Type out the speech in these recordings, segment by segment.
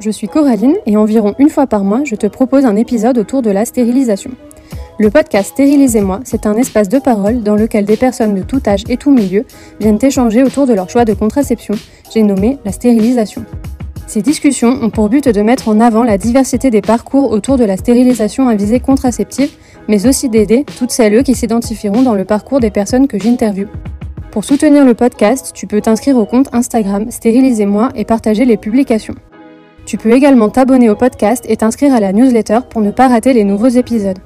je suis Coraline et environ une fois par mois, je te propose un épisode autour de la stérilisation. Le podcast Stérilisez-moi, c'est un espace de parole dans lequel des personnes de tout âge et tout milieu viennent échanger autour de leur choix de contraception. J'ai nommé la stérilisation. Ces discussions ont pour but de mettre en avant la diversité des parcours autour de la stérilisation à visée contraceptive, mais aussi d'aider toutes celles qui s'identifieront dans le parcours des personnes que j'interviewe. Pour soutenir le podcast, tu peux t'inscrire au compte Instagram Stérilisez-moi et partager les publications. Tu peux également t'abonner au podcast et t'inscrire à la newsletter pour ne pas rater les nouveaux épisodes.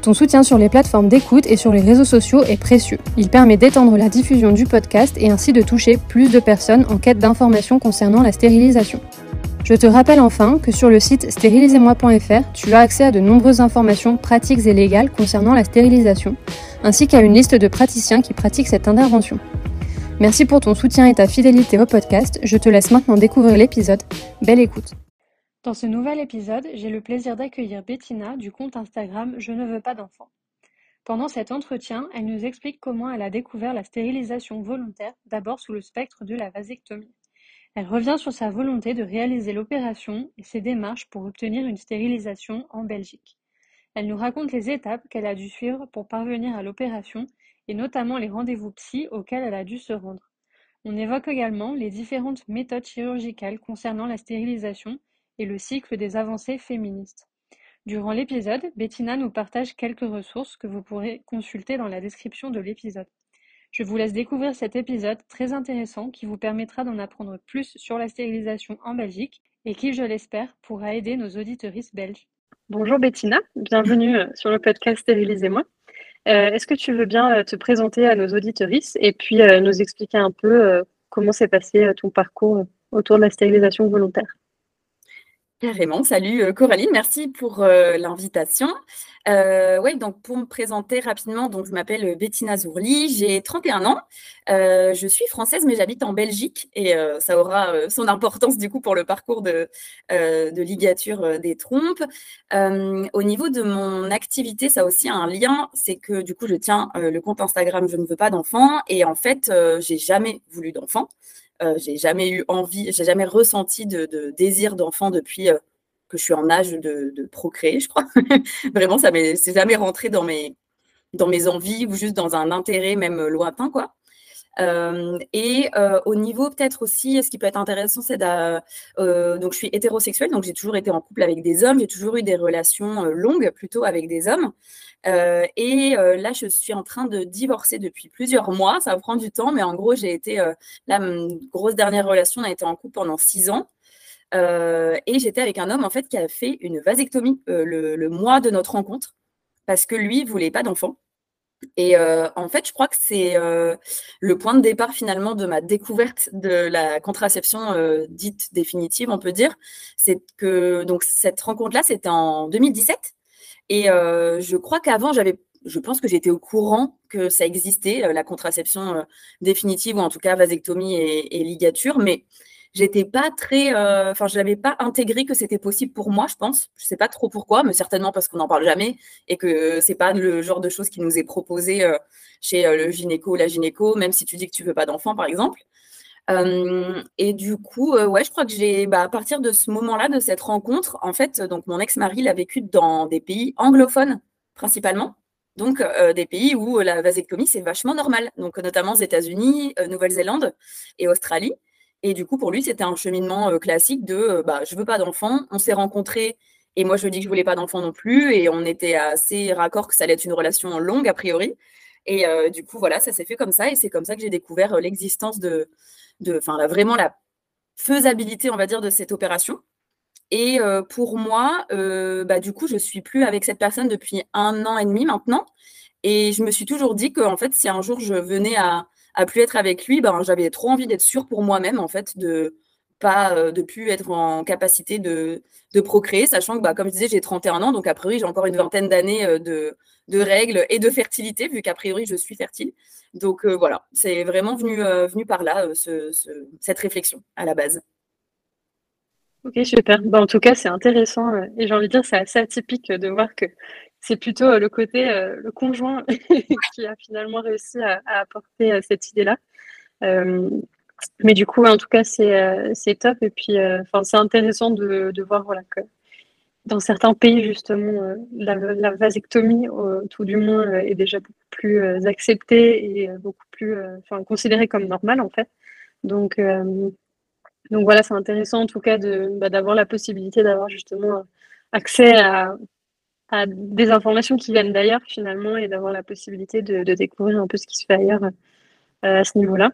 Ton soutien sur les plateformes d'écoute et sur les réseaux sociaux est précieux. Il permet d'étendre la diffusion du podcast et ainsi de toucher plus de personnes en quête d'informations concernant la stérilisation. Je te rappelle enfin que sur le site stérilisez-moi.fr, tu as accès à de nombreuses informations pratiques et légales concernant la stérilisation, ainsi qu'à une liste de praticiens qui pratiquent cette intervention. Merci pour ton soutien et ta fidélité au podcast. Je te laisse maintenant découvrir l'épisode. Belle écoute. Dans ce nouvel épisode, j'ai le plaisir d'accueillir Bettina du compte Instagram Je ne veux pas d'enfants. Pendant cet entretien, elle nous explique comment elle a découvert la stérilisation volontaire, d'abord sous le spectre de la vasectomie. Elle revient sur sa volonté de réaliser l'opération et ses démarches pour obtenir une stérilisation en Belgique. Elle nous raconte les étapes qu'elle a dû suivre pour parvenir à l'opération et notamment les rendez-vous psy auxquels elle a dû se rendre. On évoque également les différentes méthodes chirurgicales concernant la stérilisation et le cycle des avancées féministes. Durant l'épisode, Bettina nous partage quelques ressources que vous pourrez consulter dans la description de l'épisode. Je vous laisse découvrir cet épisode très intéressant qui vous permettra d'en apprendre plus sur la stérilisation en Belgique et qui, je l'espère, pourra aider nos auditeuristes belges. Bonjour Bettina, bienvenue euh, sur le podcast Stérilisez-moi. Euh, est-ce que tu veux bien euh, te présenter à nos auditeuristes et puis nous expliquer un peu comment s'est passé ton parcours autour de la stérilisation volontaire? Carrément. Salut euh, Coralie, merci pour euh, l'invitation. Euh, ouais, donc pour me présenter rapidement, je m'appelle Bettina Zourli, j'ai 31 ans. je suis française, mais j'habite en Belgique et ça aura son importance du coup pour le parcours de, de ligature des trompes. au niveau de mon activité, ça a aussi un lien, c'est que du coup je tiens le compte Instagram Je ne veux pas d'enfants et en fait j'ai jamais voulu d'enfants. Euh, j'ai jamais eu envie, j'ai jamais ressenti de, désir d'enfant depuis euh, que je suis en âge de, procréer, je crois. Vraiment, ça m'est, jamais rentré dans mes, dans mes envies ou juste dans un intérêt même lointain, quoi. Euh, et au niveau peut-être aussi, ce qui peut être intéressant, c'est de, donc je suis hétérosexuelle, donc j'ai toujours été en couple avec des hommes, j'ai toujours eu des relations longues plutôt avec des hommes. Euh, et euh, là, je suis en train de divorcer depuis plusieurs mois. Ça prend du temps, mais en gros, j'ai été euh, la grosse dernière relation, on a été en couple pendant six ans. et j'étais avec un homme en fait qui a fait une vasectomie le, mois de notre rencontre parce que lui voulait pas d'enfant. Et en fait, je crois que c'est le point de départ finalement de ma découverte de la contraception dite définitive, on peut dire. C'est que donc cette rencontre-là, c'était en 2017. Et euh, je crois qu'avant, j'avais, je pense que j'étais au courant que ça existait, euh, la contraception euh, définitive, ou en tout cas vasectomie et, ligature, mais j'étais pas très, enfin, je n'avais pas intégré que c'était possible pour moi, je pense. Je sais pas trop pourquoi, mais certainement parce qu'on n'en parle jamais et que c'est pas le genre de choses qui nous est proposé chez le gynéco la gynéco, même si tu dis que tu veux pas d'enfant, par exemple. et du coup, ouais, je crois que j'ai, bah, à partir de ce moment-là, de cette rencontre, en fait, donc mon ex-mari l'a vécu dans des pays anglophones principalement, donc des pays où la vasectomie c'est vachement normal, donc notamment aux États-Unis, Nouvelle-Zélande et Australie. Et du coup, pour lui, c'était un cheminement classique de, bah, je veux pas d'enfant. On s'est rencontrés et moi je lui dis que je voulais pas d'enfant non plus, et on était assez raccord que ça allait être une relation longue a priori. Et du coup, voilà, ça s'est fait comme ça, et c'est comme ça que j'ai découvert l'existence de enfin, vraiment la faisabilité, on va dire, de cette opération. Et euh, pour moi, euh, bah, du coup, je suis plus avec cette personne depuis un an et demi maintenant. Et je me suis toujours dit que, en fait, si un jour je venais à, à plus être avec lui, ben, j'avais trop envie d'être sûre pour moi-même, en fait, de pas euh, de plus être en capacité de, de procréer, sachant que, bah, comme je disais, j'ai 31 ans, donc a priori, j'ai encore une vingtaine d'années de, de règles et de fertilité, vu qu'a priori, je suis fertile. Donc euh, voilà, c'est vraiment venu, euh, venu par là, euh, cette réflexion à la base. Ok, super. Bah, en tout cas, c'est intéressant et j'ai envie de dire, c'est assez atypique de voir que c'est plutôt le côté, le conjoint qui a finalement réussi à, apporter cette idée-là. mais du coup, en tout cas, c'est top. Et puis, c'est intéressant de, de, voir voilà, que dans certains pays, justement, la, vasectomie, tout du moins, est déjà beaucoup plus acceptée et beaucoup plus considérée comme normale, en fait. Donc, donc voilà, c'est intéressant en tout cas bah, d'avoir la possibilité d'avoir justement accès à, des informations qui viennent d'ailleurs finalement et d'avoir la possibilité de, découvrir un peu ce qui se fait ailleurs euh, à ce niveau-là.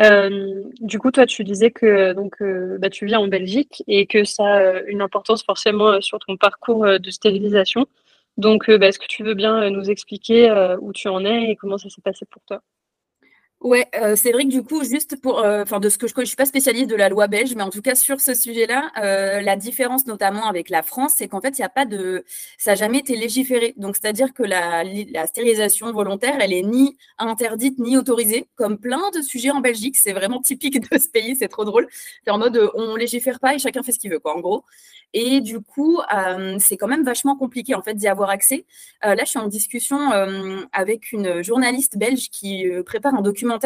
Euh, du coup, toi, tu disais que donc euh, bah, tu viens en Belgique et que ça a une importance forcément sur ton parcours de stérilisation. Donc, bah, est-ce que tu veux bien nous expliquer où tu en es et comment ça s'est passé pour toi? Ouais, euh, c'est vrai que du coup, juste pour, euh, enfin, de ce que je connais, je suis pas spécialiste de la loi belge, mais en tout cas sur ce sujet-là, euh, la différence notamment avec la France, c'est qu'en fait, il n'y a pas de, ça n'a jamais été légiféré. Donc, c'est-à-dire que la, la, stérilisation volontaire, elle est ni interdite ni autorisée, comme plein de sujets en Belgique. C'est vraiment typique de ce pays, c'est trop drôle. C'est en mode, on légifère pas et chacun fait ce qu'il veut, quoi, en gros. Et du coup, euh, c'est quand même vachement compliqué en fait d'y avoir accès. Euh, là, je suis en discussion euh, avec une journaliste belge qui prépare un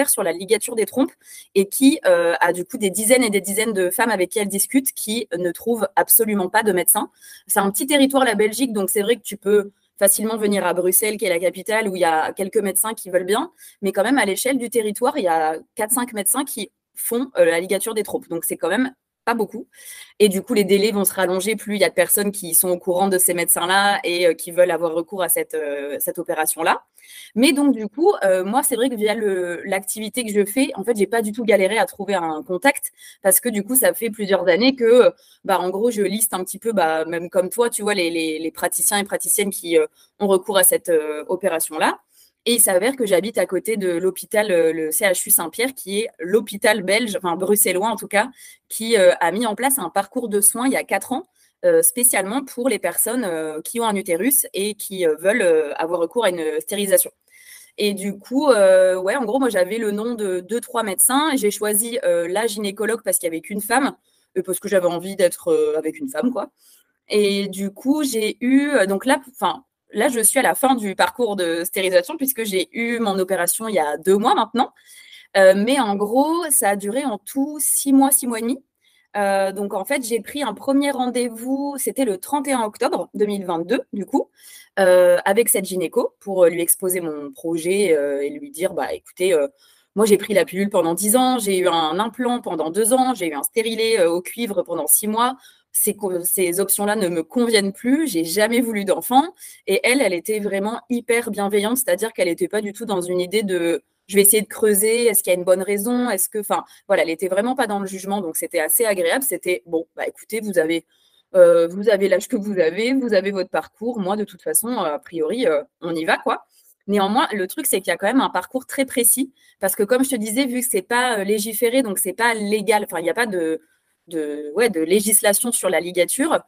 sur la ligature des trompes et qui a du coup des dizaines et des dizaines de femmes avec qui elle discute qui ne trouvent absolument pas de médecin. C'est un petit territoire la Belgique, donc c'est vrai que tu peux facilement venir à Bruxelles, qui est la capitale, où il y a quelques médecins qui veulent bien, mais quand même à l'échelle du territoire, il y a 4-5 médecins qui font la ligature des trompes. Donc c'est quand même pas beaucoup. Et du coup, les délais vont se rallonger plus il y a de personnes qui sont au courant de ces médecins-là et euh, qui veulent avoir recours à cette, euh, opération-là. Mais donc, du coup, euh, moi, c'est vrai que via l'activité que je fais, en fait, j'ai pas du tout galéré à trouver un contact parce que du coup, ça fait plusieurs années que, bah, en gros, je liste un petit peu, bah, même comme toi, tu vois, les praticiens et praticiennes qui ont recours à cette opération-là. Et il s'avère que j'habite à côté de l'hôpital, euh, le CHU Saint-Pierre, qui est l'hôpital belge, enfin bruxellois en tout cas, qui euh, a mis en place un parcours de soins il y a quatre ans, euh, spécialement pour les personnes qui ont un utérus et qui veulent avoir recours à une stérilisation. Et du coup, ouais, en gros, moi j'avais le nom de deux, trois médecins. J'ai choisi la gynécologue parce qu'il n'y avait qu'une femme, parce que j'avais envie d'être avec une femme, quoi. Et du coup, j'ai eu, donc là, enfin, là, je suis à la fin du parcours de stérilisation puisque j'ai eu mon opération il y a deux mois maintenant. Euh, mais en gros, ça a duré en tout six mois, six mois et demi. Euh, donc en fait, j'ai pris un premier rendez-vous, c'était le 31 octobre 2022, du coup, euh, avec cette gynéco pour lui exposer mon projet et lui dire, bah écoutez, moi j'ai pris la pilule pendant dix ans, j'ai eu un implant pendant deux ans, j'ai eu un stérilet au cuivre pendant six mois ces, ces options-là ne me conviennent plus, j'ai jamais voulu d'enfant. Et elle, elle était vraiment hyper bienveillante, c'est-à-dire qu'elle n'était pas du tout dans une idée de je vais essayer de creuser, est-ce qu'il y a une bonne raison, est-ce que, enfin, voilà, elle n'était vraiment pas dans le jugement, donc c'était assez agréable. C'était bon, bah écoutez, vous avez, euh, vous avez l'âge que vous avez, vous avez votre parcours. Moi, de toute façon, a priori, euh, on y va, quoi. Néanmoins, le truc, c'est qu'il y a quand même un parcours très précis, parce que comme je te disais, vu que c'est pas euh, légiféré, donc c'est pas légal, enfin, il n'y a pas de de, ouais, de législation sur la ligature,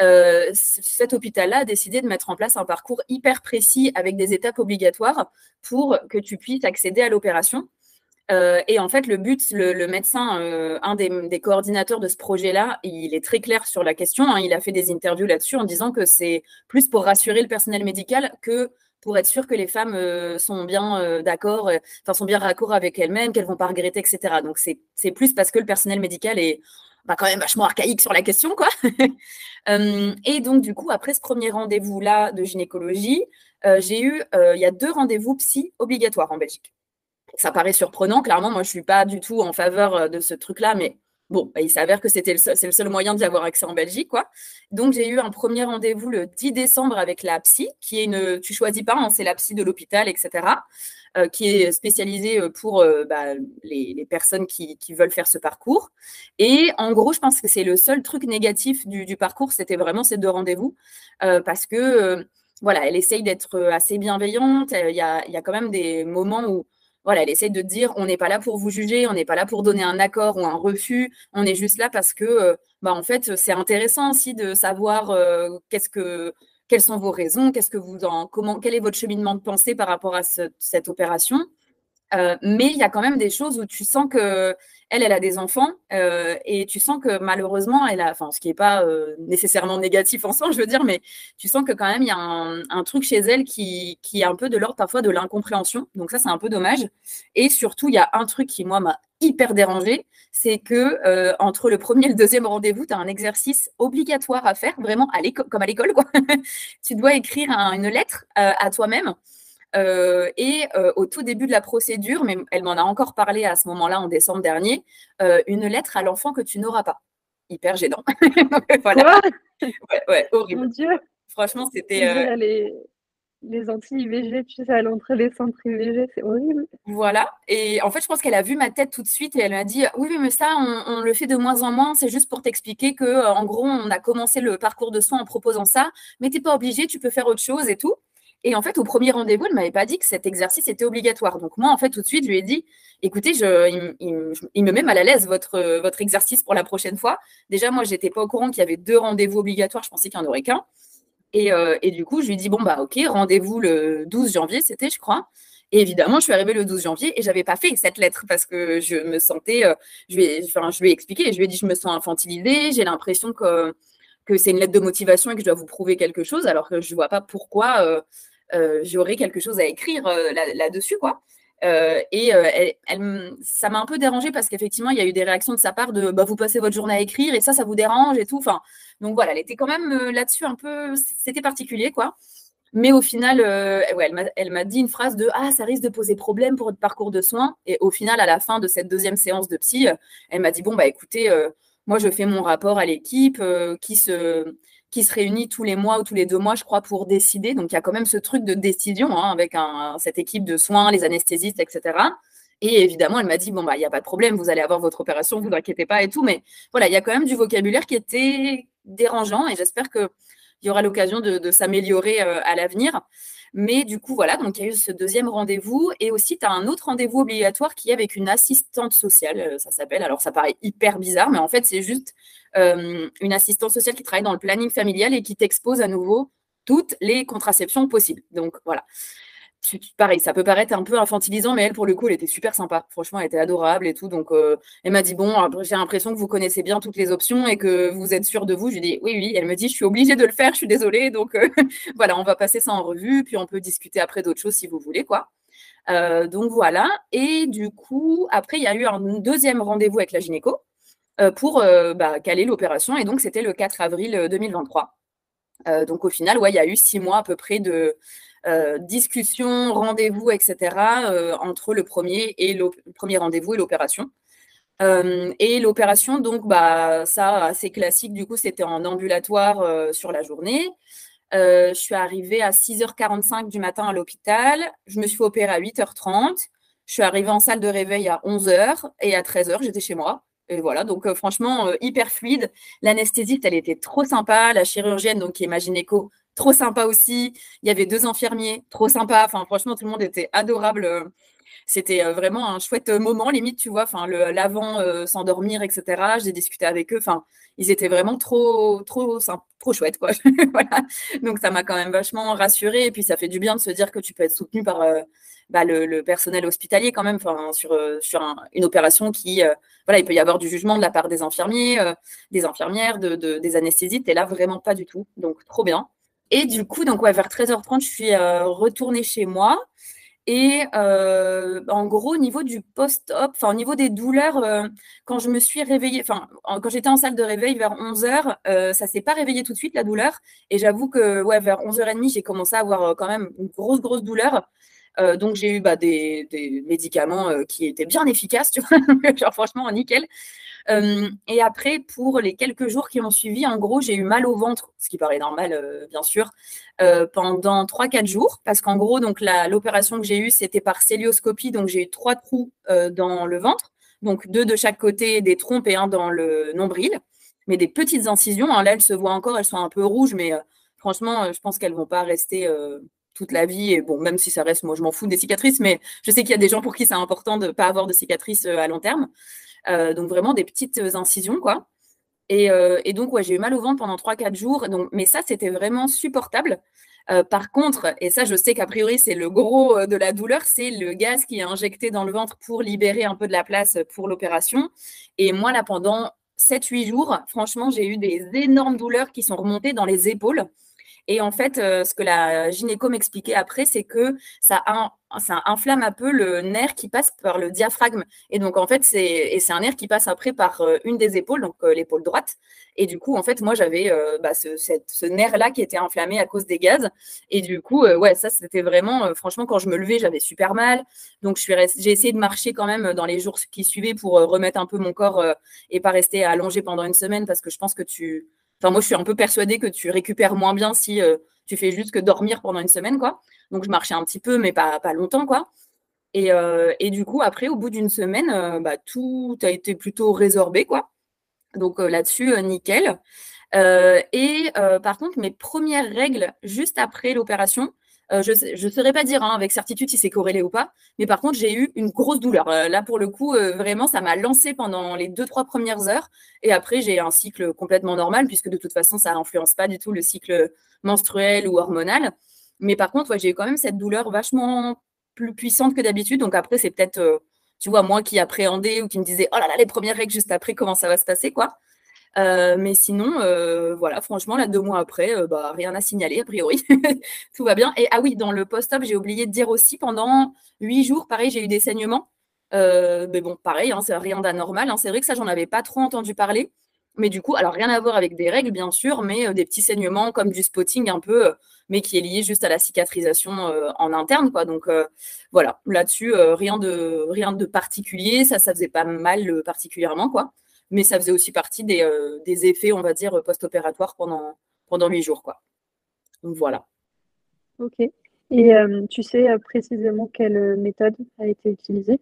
euh, cet hôpital-là a décidé de mettre en place un parcours hyper précis avec des étapes obligatoires pour que tu puisses accéder à l'opération. Euh, et en fait, le but, le, médecin, euh, un des, coordinateurs de ce projet-là, il est très clair sur la question. Hein. il a fait des interviews là-dessus en disant que c'est plus pour rassurer le personnel médical que pour être sûr que les femmes sont bien d'accord, enfin sont bien raccord avec elles-mêmes, qu'elles vont pas regretter, etc. Donc c'est plus parce que le personnel médical est bah, quand même vachement archaïque sur la question, quoi. Euh, et donc, du coup, après ce premier rendez-vous-là de gynécologie, euh, j'ai eu, euh, il y a deux rendez-vous psy obligatoires en Belgique. Ça paraît surprenant, clairement, moi, je suis pas du tout en faveur de ce truc-là, mais bon, bah, il s'avère que c'était c'est le seul moyen d'y avoir accès en Belgique, quoi. Donc, j'ai eu un premier rendez-vous le 10 décembre avec la psy, qui est une, tu choisis pas, hein, c'est la psy de l'hôpital, etc. Euh, qui est spécialisé euh, pour euh, bah, les, personnes qui, veulent faire ce parcours. Et en gros, je pense que c'est le seul truc négatif du, parcours, c'était vraiment ces deux rendez-vous, parce que voilà, elle essaye d'être assez bienveillante. Il y a, quand même des moments où voilà, elle essaye de dire on n'est pas là pour vous juger, on n'est pas là pour donner un accord ou un refus, on est juste là parce que bah, en fait, c'est intéressant aussi de savoir qu'est-ce que quelles sont vos raisons Qu'est-ce que vous en, comment, quel est votre cheminement de pensée par rapport à cette opération mais il y a quand même des choses où tu sens que elle, elle a des enfants euh, et tu sens que malheureusement, elle a, enfin, ce qui n'est pas euh, nécessairement négatif en soi, je veux dire, mais tu sens que quand même il y a un, truc chez elle qui, qui est un peu de l'ordre parfois de l'incompréhension. Donc ça, c'est un peu dommage. Et surtout, il y a un truc qui moi m'a hyper dérangé, c'est que euh, entre le premier et le deuxième rendez-vous, tu as un exercice obligatoire à faire, vraiment à comme à l'école, tu dois écrire une lettre à toi-même euh, et euh, au tout début de la procédure, mais elle m'en a encore parlé à ce moment-là en décembre dernier, euh, une lettre à l'enfant que tu n'auras pas. Hyper gênant. voilà. ouais, ouais, horrible. Mon Dieu. Franchement, c'était. Les, les anti-IVG, tu sais, à l'entrée des centres IVG, c'est horrible. Voilà. Et en fait, je pense qu'elle a vu ma tête tout de suite et elle m'a dit Oui, mais ça, on, le fait de moins en moins. C'est juste pour t'expliquer que, en gros, on a commencé le parcours de soins en proposant ça, mais tu n'es pas obligé, tu peux faire autre chose et tout. Et en fait, au premier rendez-vous, elle ne m'avait pas dit que cet exercice était obligatoire. Donc moi, en fait, tout de suite, je lui ai dit, écoutez, il, me met mal à l'aise votre, votre exercice pour la prochaine fois. Déjà, moi, je n'étais pas au courant qu'il y avait deux rendez-vous obligatoires. Je pensais qu'il n'y en aurait qu'un. Et, euh, et, du coup, je lui ai dit, bon, bah ok, rendez-vous le 12 janvier, c'était, je crois. Et évidemment, je suis arrivée le 12 janvier et je n'avais pas fait cette lettre parce que je me sentais, euh, je, lui ai, enfin, je lui ai expliqué, je lui ai dit, je me sens infantilisée, j'ai l'impression que, que c'est une lettre de motivation et que je dois vous prouver quelque chose, alors que je ne vois pas pourquoi euh, euh, j'aurais quelque chose à écrire euh, là-dessus, quoi. Euh, et elle, ça m'a un peu dérangée parce qu'effectivement, il y a eu des réactions de sa part de bah, vous passez votre journée à écrire et ça, ça vous dérange et tout. Enfin, donc voilà, elle était quand même là-dessus un peu, c'était particulier, quoi. Mais au final, ouais, elle m'a dit une phrase de Ah, ça risque de poser problème pour votre parcours de soins. Et au final, à la fin de cette deuxième séance de psy, elle m'a dit Bon, bah écoutez, moi, je fais mon rapport à l'équipe qui se qui se réunit tous les mois ou tous les deux mois, je crois, pour décider. Donc, il y a quand même ce truc de décision hein, avec cette équipe de soins, les anesthésistes, etc. Et évidemment, elle m'a dit, bon, bah, il n'y a pas de problème, vous allez avoir votre opération, vous inquiétez pas et tout. Mais voilà, il y a quand même du vocabulaire qui était dérangeant et j'espère qu'il y aura l'occasion de, s'améliorer euh, à l'avenir. Mais du coup, voilà, donc il y a eu ce deuxième rendez-vous. Et aussi, tu as un autre rendez-vous obligatoire qui est avec une assistante sociale, euh, ça s'appelle. Alors, ça paraît hyper bizarre, mais en fait, c'est juste euh, une assistante sociale qui travaille dans le planning familial et qui t'expose à nouveau toutes les contraceptions possibles. Donc, voilà pareil, ça peut paraître un peu infantilisant, mais elle, pour le coup, elle était super sympa. Franchement, elle était adorable et tout. Donc, euh, elle m'a dit Bon, j'ai l'impression que vous connaissez bien toutes les options et que vous êtes sûr de vous. Je lui ai dit Oui, oui. Elle me dit Je suis obligée de le faire, je suis désolée. Donc, euh, voilà, on va passer ça en revue, puis on peut discuter après d'autres choses si vous voulez, quoi. Euh, donc, voilà. Et du coup, après, il y a eu un deuxième rendez-vous avec la gynéco pour bah, caler l'opération. Et donc, c'était le 4 avril 2023. donc, au final, ouais, il y a eu six mois à peu près de euh, discussion, rendez-vous, etc., euh, entre le premier, et le premier rendez-vous et l'opération. Euh, et l'opération, donc, bah, ça, assez classique, du coup, c'était en ambulatoire sur la journée. je suis arrivée à 6h45 du matin à l'hôpital. Je me suis opérée à 8h30. Je suis arrivée en salle de réveil à 11h et à 13h, j'étais chez moi. Et voilà, donc franchement, hyper fluide. L'anesthésiste, elle était trop sympa. La chirurgienne, donc qui est ma gynéco, trop sympa aussi. Il y avait deux infirmiers, trop sympa. Enfin, franchement, tout le monde était adorable. C'était euh, vraiment un chouette moment, limite, tu vois, enfin, l'avant euh, s'endormir, etc. J'ai discuté avec eux. Enfin, ils étaient vraiment trop, trop, trop chouettes, quoi. Donc, ça m'a quand même vachement rassurée. Et puis, ça fait du bien de se dire que tu peux être soutenu par euh, bah, le, personnel hospitalier quand même, sur une opération qui, voilà, il peut y avoir du jugement de la part des infirmiers, des infirmières, de, des anesthésistes. Et là, vraiment pas du tout. Donc, trop bien. Et du coup, donc ouais, vers 13h30, je suis euh, retournée chez moi. Et euh, en gros, au niveau du post-op, enfin au niveau des douleurs, euh, quand je me suis réveillée, enfin quand j'étais en salle de réveil vers 11h, ça ça s'est pas réveillé tout de suite la douleur. Et j'avoue que vers 11h30, j'ai commencé à avoir quand même une grosse, grosse douleur. donc j'ai eu bah, des, des, médicaments qui étaient bien efficaces, tu vois, genre franchement nickel. Euh, et après, pour les quelques jours qui ont suivi, en gros, j'ai eu mal au ventre, ce qui paraît normal, euh, bien sûr, euh, pendant 3-4 jours. Parce qu'en gros, donc l'opération que j'ai eue, c'était par célioscopie. Donc, j'ai eu trois trous dans le ventre. Donc, deux de chaque côté des trompes et un dans le nombril. Mais des petites incisions. Hein. là, elles se voient encore, elles sont un peu rouges, mais franchement, je pense qu'elles ne vont pas rester toute la vie. Et bon, même si ça reste, moi, je m'en fous des cicatrices, mais je sais qu'il y a des gens pour qui c'est important de ne pas avoir de cicatrices à long terme. Euh, donc vraiment des petites incisions, quoi. Et, donc, ouais, j'ai eu mal au ventre pendant 3-4 jours. Donc, mais ça, c'était vraiment supportable. par contre, et ça, je sais qu'a priori, c'est le gros de la douleur, c'est le gaz qui est injecté dans le ventre pour libérer un peu de la place pour l'opération. Et moi, là, pendant 7-8 jours, franchement, j'ai eu des énormes douleurs qui sont remontées dans les épaules. Et en fait, euh, ce que la gynéco m'expliquait après, c'est que ça, ça, inflamme un peu le nerf qui passe par le diaphragme. Et donc, en fait, c'est un nerf qui passe après par euh, une des épaules, donc euh, l'épaule droite. Et du coup, en fait, moi, j'avais bah, ce, ce nerf-là qui était inflammé à cause des gaz. Et du coup, ouais, ça, c'était vraiment, franchement, quand je me levais, j'avais super mal. Donc, j'ai essayé de marcher quand même dans les jours qui suivaient pour remettre un peu mon corps et pas rester allongé pendant une semaine parce que je pense que tu Enfin, moi, je suis un peu persuadée que tu récupères moins bien si euh, tu fais juste que dormir pendant une semaine, quoi. Donc, je marchais un petit peu, mais pas, longtemps, quoi. Et, euh, et du coup, après, au bout d'une semaine, euh, bah, tout a été plutôt résorbé, quoi. Donc là-dessus, nickel. et par contre, mes premières règles juste après l'opération, euh, je ne saurais pas dire hein, avec certitude si c'est corrélé ou pas, mais par contre, j'ai eu une grosse douleur. Euh, là, pour le coup, euh, vraiment, ça m'a lancé pendant les deux, trois premières heures. Et après, j'ai un cycle complètement normal, puisque de toute façon, ça n'influence pas du tout le cycle menstruel ou hormonal. Mais par contre, j'ai eu quand même cette douleur vachement plus puissante que d'habitude. Donc après, c'est peut-être, tu vois, moi qui appréhendais ou qui me disais, oh là là, les premières règles juste après, comment ça va se passer, quoi? Euh, mais sinon, euh, voilà, franchement, là, deux mois après, euh, bah, rien à signaler, a priori. Tout va bien. Et ah oui, dans le post-op, j'ai oublié de dire aussi, pendant huit jours, pareil, j'ai eu des saignements. mais bon, pareil, hein, c'est rien d'anormal. Hein. C'est vrai que ça, j'en avais pas trop entendu parler. Mais du coup, alors rien à voir avec des règles, bien sûr, mais des petits saignements comme du spotting un peu, mais qui est lié juste à la cicatrisation en interne, quoi. Donc voilà, là-dessus, rien, de, rien de particulier. Ça, ça faisait pas mal particulièrement, quoi mais ça faisait aussi partie des, euh, des effets, on va dire, post-opératoires pendant, pendant huit jours. Quoi. Donc voilà. Ok. Et euh, tu sais euh, précisément quelle méthode a été utilisée?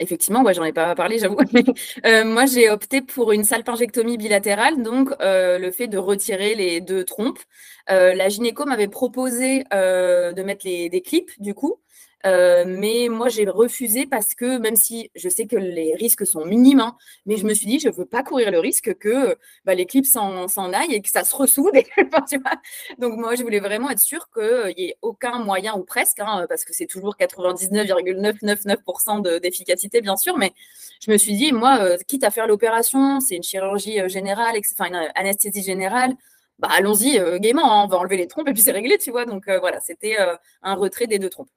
Effectivement, ouais, j'en ai pas parlé, j'avoue. moi, j'ai opté pour une salpingectomie bilatérale, donc le fait de retirer les deux trompes. la gynéco m'avait proposé de mettre les, des clips, du coup. Euh, mais moi, j'ai refusé parce que même si je sais que les risques sont minimes, hein, mais je me suis dit, je ne veux pas courir le risque que bah, l'équipe s'en aille et que ça se ressoude. Donc moi, je voulais vraiment être sûre qu'il n'y ait aucun moyen, ou presque, hein, parce que c'est toujours 99,999% d'efficacité, bien sûr, mais je me suis dit, moi, euh, quitte à faire l'opération, c'est une chirurgie euh, générale, enfin une anesthésie générale, bah, allons-y gaiement, hein, on va enlever les trompes et puis c'est réglé, tu vois. Donc voilà, c'était un retrait des deux trompes.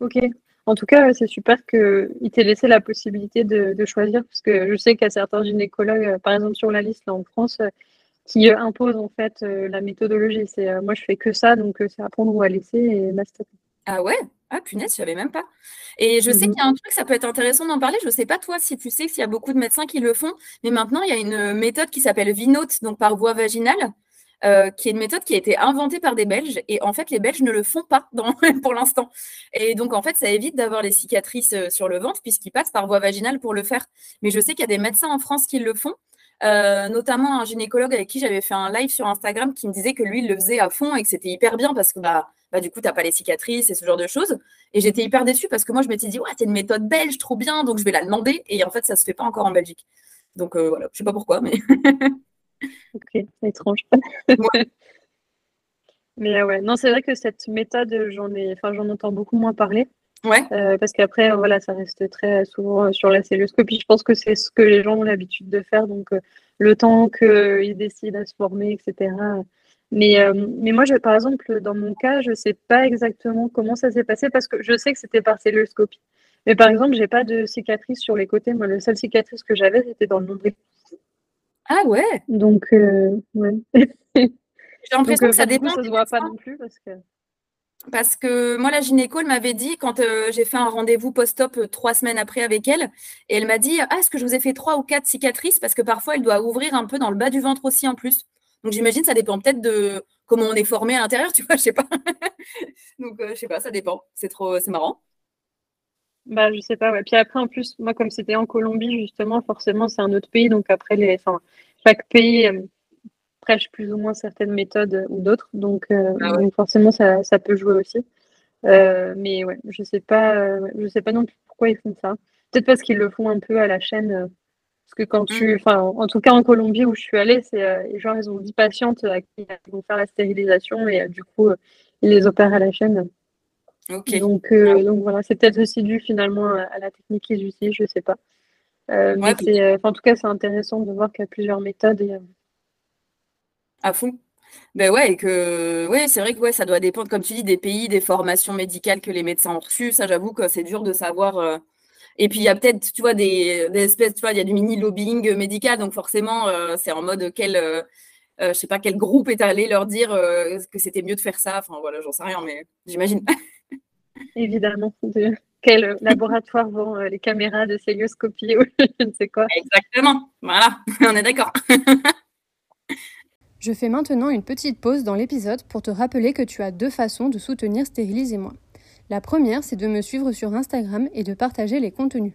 Ok. En tout cas, c'est super qu'il t'ait laissé la possibilité de, choisir, parce que je sais qu'il y a certains gynécologues, euh, par exemple sur la liste là, en France, euh, qui euh, imposent en fait la méthodologie. C'est moi, je fais que ça, donc c'est à prendre ou à laisser et basta. Ah ouais? Ah punaise, je savais même pas. Et je sais qu'il y a un truc, ça peut être intéressant d'en parler. Je ne sais pas toi si tu sais s'il y a beaucoup de médecins qui le font, mais maintenant il y a une méthode qui s'appelle Vinote, donc par voie vaginale. Euh, qui est une méthode qui a été inventée par des Belges. Et en fait, les Belges ne le font pas pour l'instant. Et donc, en fait, ça évite d'avoir les cicatrices euh, sur le ventre puisqu'ils passent par voie vaginale pour le faire. Mais je sais qu'il y a des médecins en France qui le font. Euh, notamment un gynécologue avec qui j'avais fait un live sur Instagram qui me disait que lui, il le faisait à fond et que c'était hyper bien parce que bah, bah du coup, tu n'as pas les cicatrices et ce genre de choses. Et j'étais hyper déçue parce que moi, je m'étais dit, ouais, c'est une méthode belge, trop bien, donc je vais la demander. Et en fait, ça ne se fait pas encore en Belgique. Donc voilà, je sais pas pourquoi, mais. Ok, c'est étrange. Mais euh, ouais, non, c'est vrai que cette méthode, j'en ai, enfin, j'en entends beaucoup moins parler. Ouais. Euh, parce qu'après, voilà, ça reste très souvent euh, sur la celluloscopie. Je pense que c'est ce que les gens ont l'habitude de faire. Donc, le temps qu'ils décident à se former, etc. Mais, mais moi, je, par exemple, dans mon cas, je ne sais pas exactement comment ça s'est passé parce que je sais que c'était par celluloscopie. Mais par exemple, j'ai pas de cicatrice sur les côtés. Moi, la seule cicatrice que j'avais, c'était dans le nombril. Ah ouais Donc, euh, ouais. J'ai l'impression que ça dépend. ça se voit pas non plus parce que. Parce que moi, la gynéco, elle m'avait dit, quand euh, j'ai fait un rendez-vous post-op euh, trois semaines après avec elle, et elle m'a dit Ah, est-ce que je vous ai fait trois ou quatre cicatrices? Parce que parfois, elle doit ouvrir un peu dans le bas du ventre aussi en plus. Donc, j'imagine ça dépend peut-être de comment on est formé à l'intérieur, tu vois, je sais pas. Donc, je sais pas, ça dépend. C'est trop, c'est marrant. Bah, je sais pas, ouais. Puis après, en plus, moi, comme c'était en Colombie, justement, forcément, c'est un autre pays. Donc après, les, enfin, chaque pays euh, prêche plus ou moins certaines méthodes euh, ou d'autres. Donc, euh, ah forcément, ça, ça, peut jouer aussi. mais ouais, je sais pas, je sais pas non plus pourquoi ils font ça. Peut-être parce qu'ils le font un peu à la chaîne Parce que quand tu, mm. enfin, en tout cas en Colombie où je suis allée, c'est genre ils ont 10 patientes à qui ils vont faire la stérilisation et du coup ils les opèrent à la chaîne. Donc, donc voilà, c'est peut-être aussi dû finalement à, la technique qu'ils utilisent, je sais pas. mais en tout cas, c'est intéressant de voir qu'il y a plusieurs méthodes. Et, à fond. Ben ouais, et que ouais, c'est vrai que ouais, ça doit dépendre, comme tu dis, des pays, des formations médicales que les médecins ont reçues. Ça, j'avoue que c'est dur de savoir. Euh. Et puis il y a peut-être, tu vois, des, espèces, tu vois, il y a du mini lobbying médical, donc forcément, euh, c'est en mode quel, euh, je sais pas quel groupe est allé leur dire que c'était mieux de faire ça. Enfin voilà, j'en sais rien, mais j'imagine. Évidemment. De quel laboratoire vont les caméras de célioscopie ou je ne sais quoi. Exactement. Voilà, on est d'accord. Je fais maintenant une petite pause dans l'épisode pour te rappeler que tu as deux façons de soutenir Stérilisez-moi. La première, c'est de me suivre sur Instagram et de partager les contenus.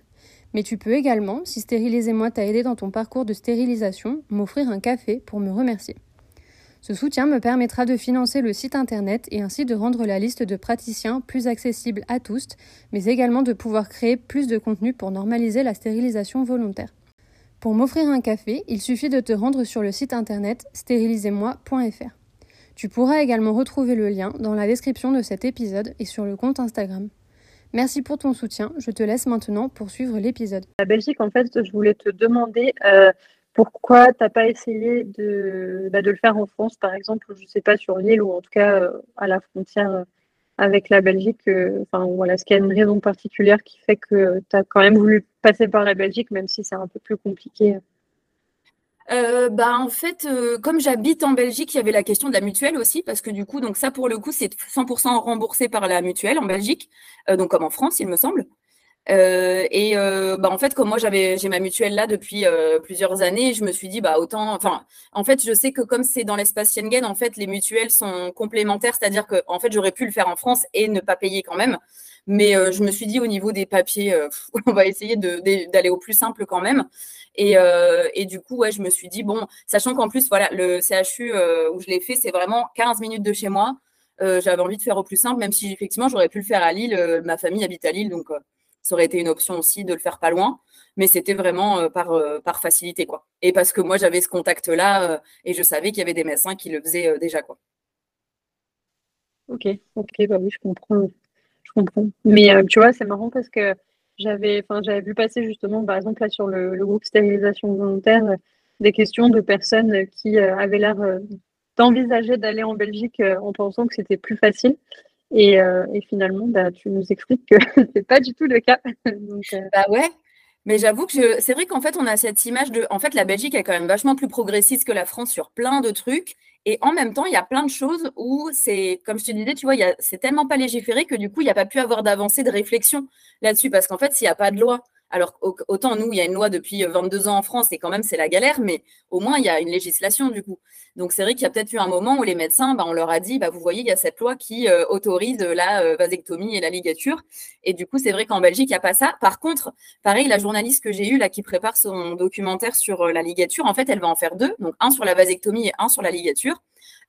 Mais tu peux également, si Stérilisez-moi t'a aidé dans ton parcours de stérilisation, m'offrir un café pour me remercier. Ce soutien me permettra de financer le site internet et ainsi de rendre la liste de praticiens plus accessible à tous, mais également de pouvoir créer plus de contenu pour normaliser la stérilisation volontaire. Pour m'offrir un café, il suffit de te rendre sur le site internet stérilisez-moi.fr. Tu pourras également retrouver le lien dans la description de cet épisode et sur le compte Instagram. Merci pour ton soutien. Je te laisse maintenant poursuivre l'épisode. La Belgique, en fait, je voulais te demander euh, pourquoi tu n'as pas essayé de, bah, de, le faire en France, par exemple, je ne sais pas, sur l'île ou en tout cas euh, à la frontière euh, avec la Belgique euh, Enfin, voilà, est-ce qu'il y a une raison particulière qui fait que tu as quand même voulu passer par la Belgique, même si c'est un peu plus compliqué bah en fait, comme j'habite en Belgique, il y avait la question de la mutuelle aussi, parce que du coup, donc ça pour le coup, c'est 100% remboursé par la mutuelle en Belgique, donc comme en France, il me semble. Euh, et euh, bah, en fait, comme moi j'avais j'ai ma mutuelle là depuis euh, plusieurs années, je me suis dit bah autant. Enfin, en fait, je sais que comme c'est dans l'espace Schengen, en fait, les mutuelles sont complémentaires, c'est-à-dire que en fait, j'aurais pu le faire en France et ne pas payer quand même. Mais je me suis dit au niveau des papiers, on va essayer d'aller au plus simple quand même. Et, et, du coup, ouais, je me suis dit bon, sachant qu'en plus, voilà, le CHU où je l'ai fait, c'est vraiment 15 minutes de chez moi. J'avais envie de faire au plus simple, même si effectivement j'aurais pu le faire à Lille. ma famille habite à Lille, donc ça aurait été une option aussi de le faire pas loin, mais c'était vraiment euh, par, euh, par facilité. quoi. Et parce que moi, j'avais ce contact-là euh, et je savais qu'il y avait des médecins qui le faisaient déjà. quoi. Ok, ok, bah oui, je comprends. Je comprends. Mais tu vois, c'est marrant parce que j'avais vu passer justement, par exemple, là sur le groupe stérilisation volontaire, des questions de personnes qui avaient l'air d'envisager d'aller en Belgique en pensant que c'était plus facile. Euh, et, finalement, bah, tu nous expliques que c'est pas du tout le cas. Euh, bah ouais. Mais j'avoue que c'est vrai qu'en fait, on a cette image de. En fait, la Belgique est quand même vachement plus progressiste que la France sur plein de trucs. Et en même temps, il y a plein de choses où c'est, comme je te disais, tu vois, c'est tellement pas légiféré que du coup, il n'y a pas pu avoir d'avancée de réflexion là-dessus. Parce qu'en fait, s'il n'y a pas de loi, alors autant nous, il y a une loi depuis 22 ans en France et quand même c'est la galère, mais au moins il y a une législation du coup. Donc c'est vrai qu'il y a peut-être eu un moment où les médecins, bah, on leur a dit, bah, vous voyez, il y a cette loi qui euh, autorise la euh, vasectomie et la ligature. Et du coup, c'est vrai qu'en Belgique, il n'y a pas ça. Par contre, pareil, la journaliste que j'ai eue là qui prépare son documentaire sur euh, la ligature, en fait, elle va en faire deux. Donc un sur la vasectomie et un sur la ligature.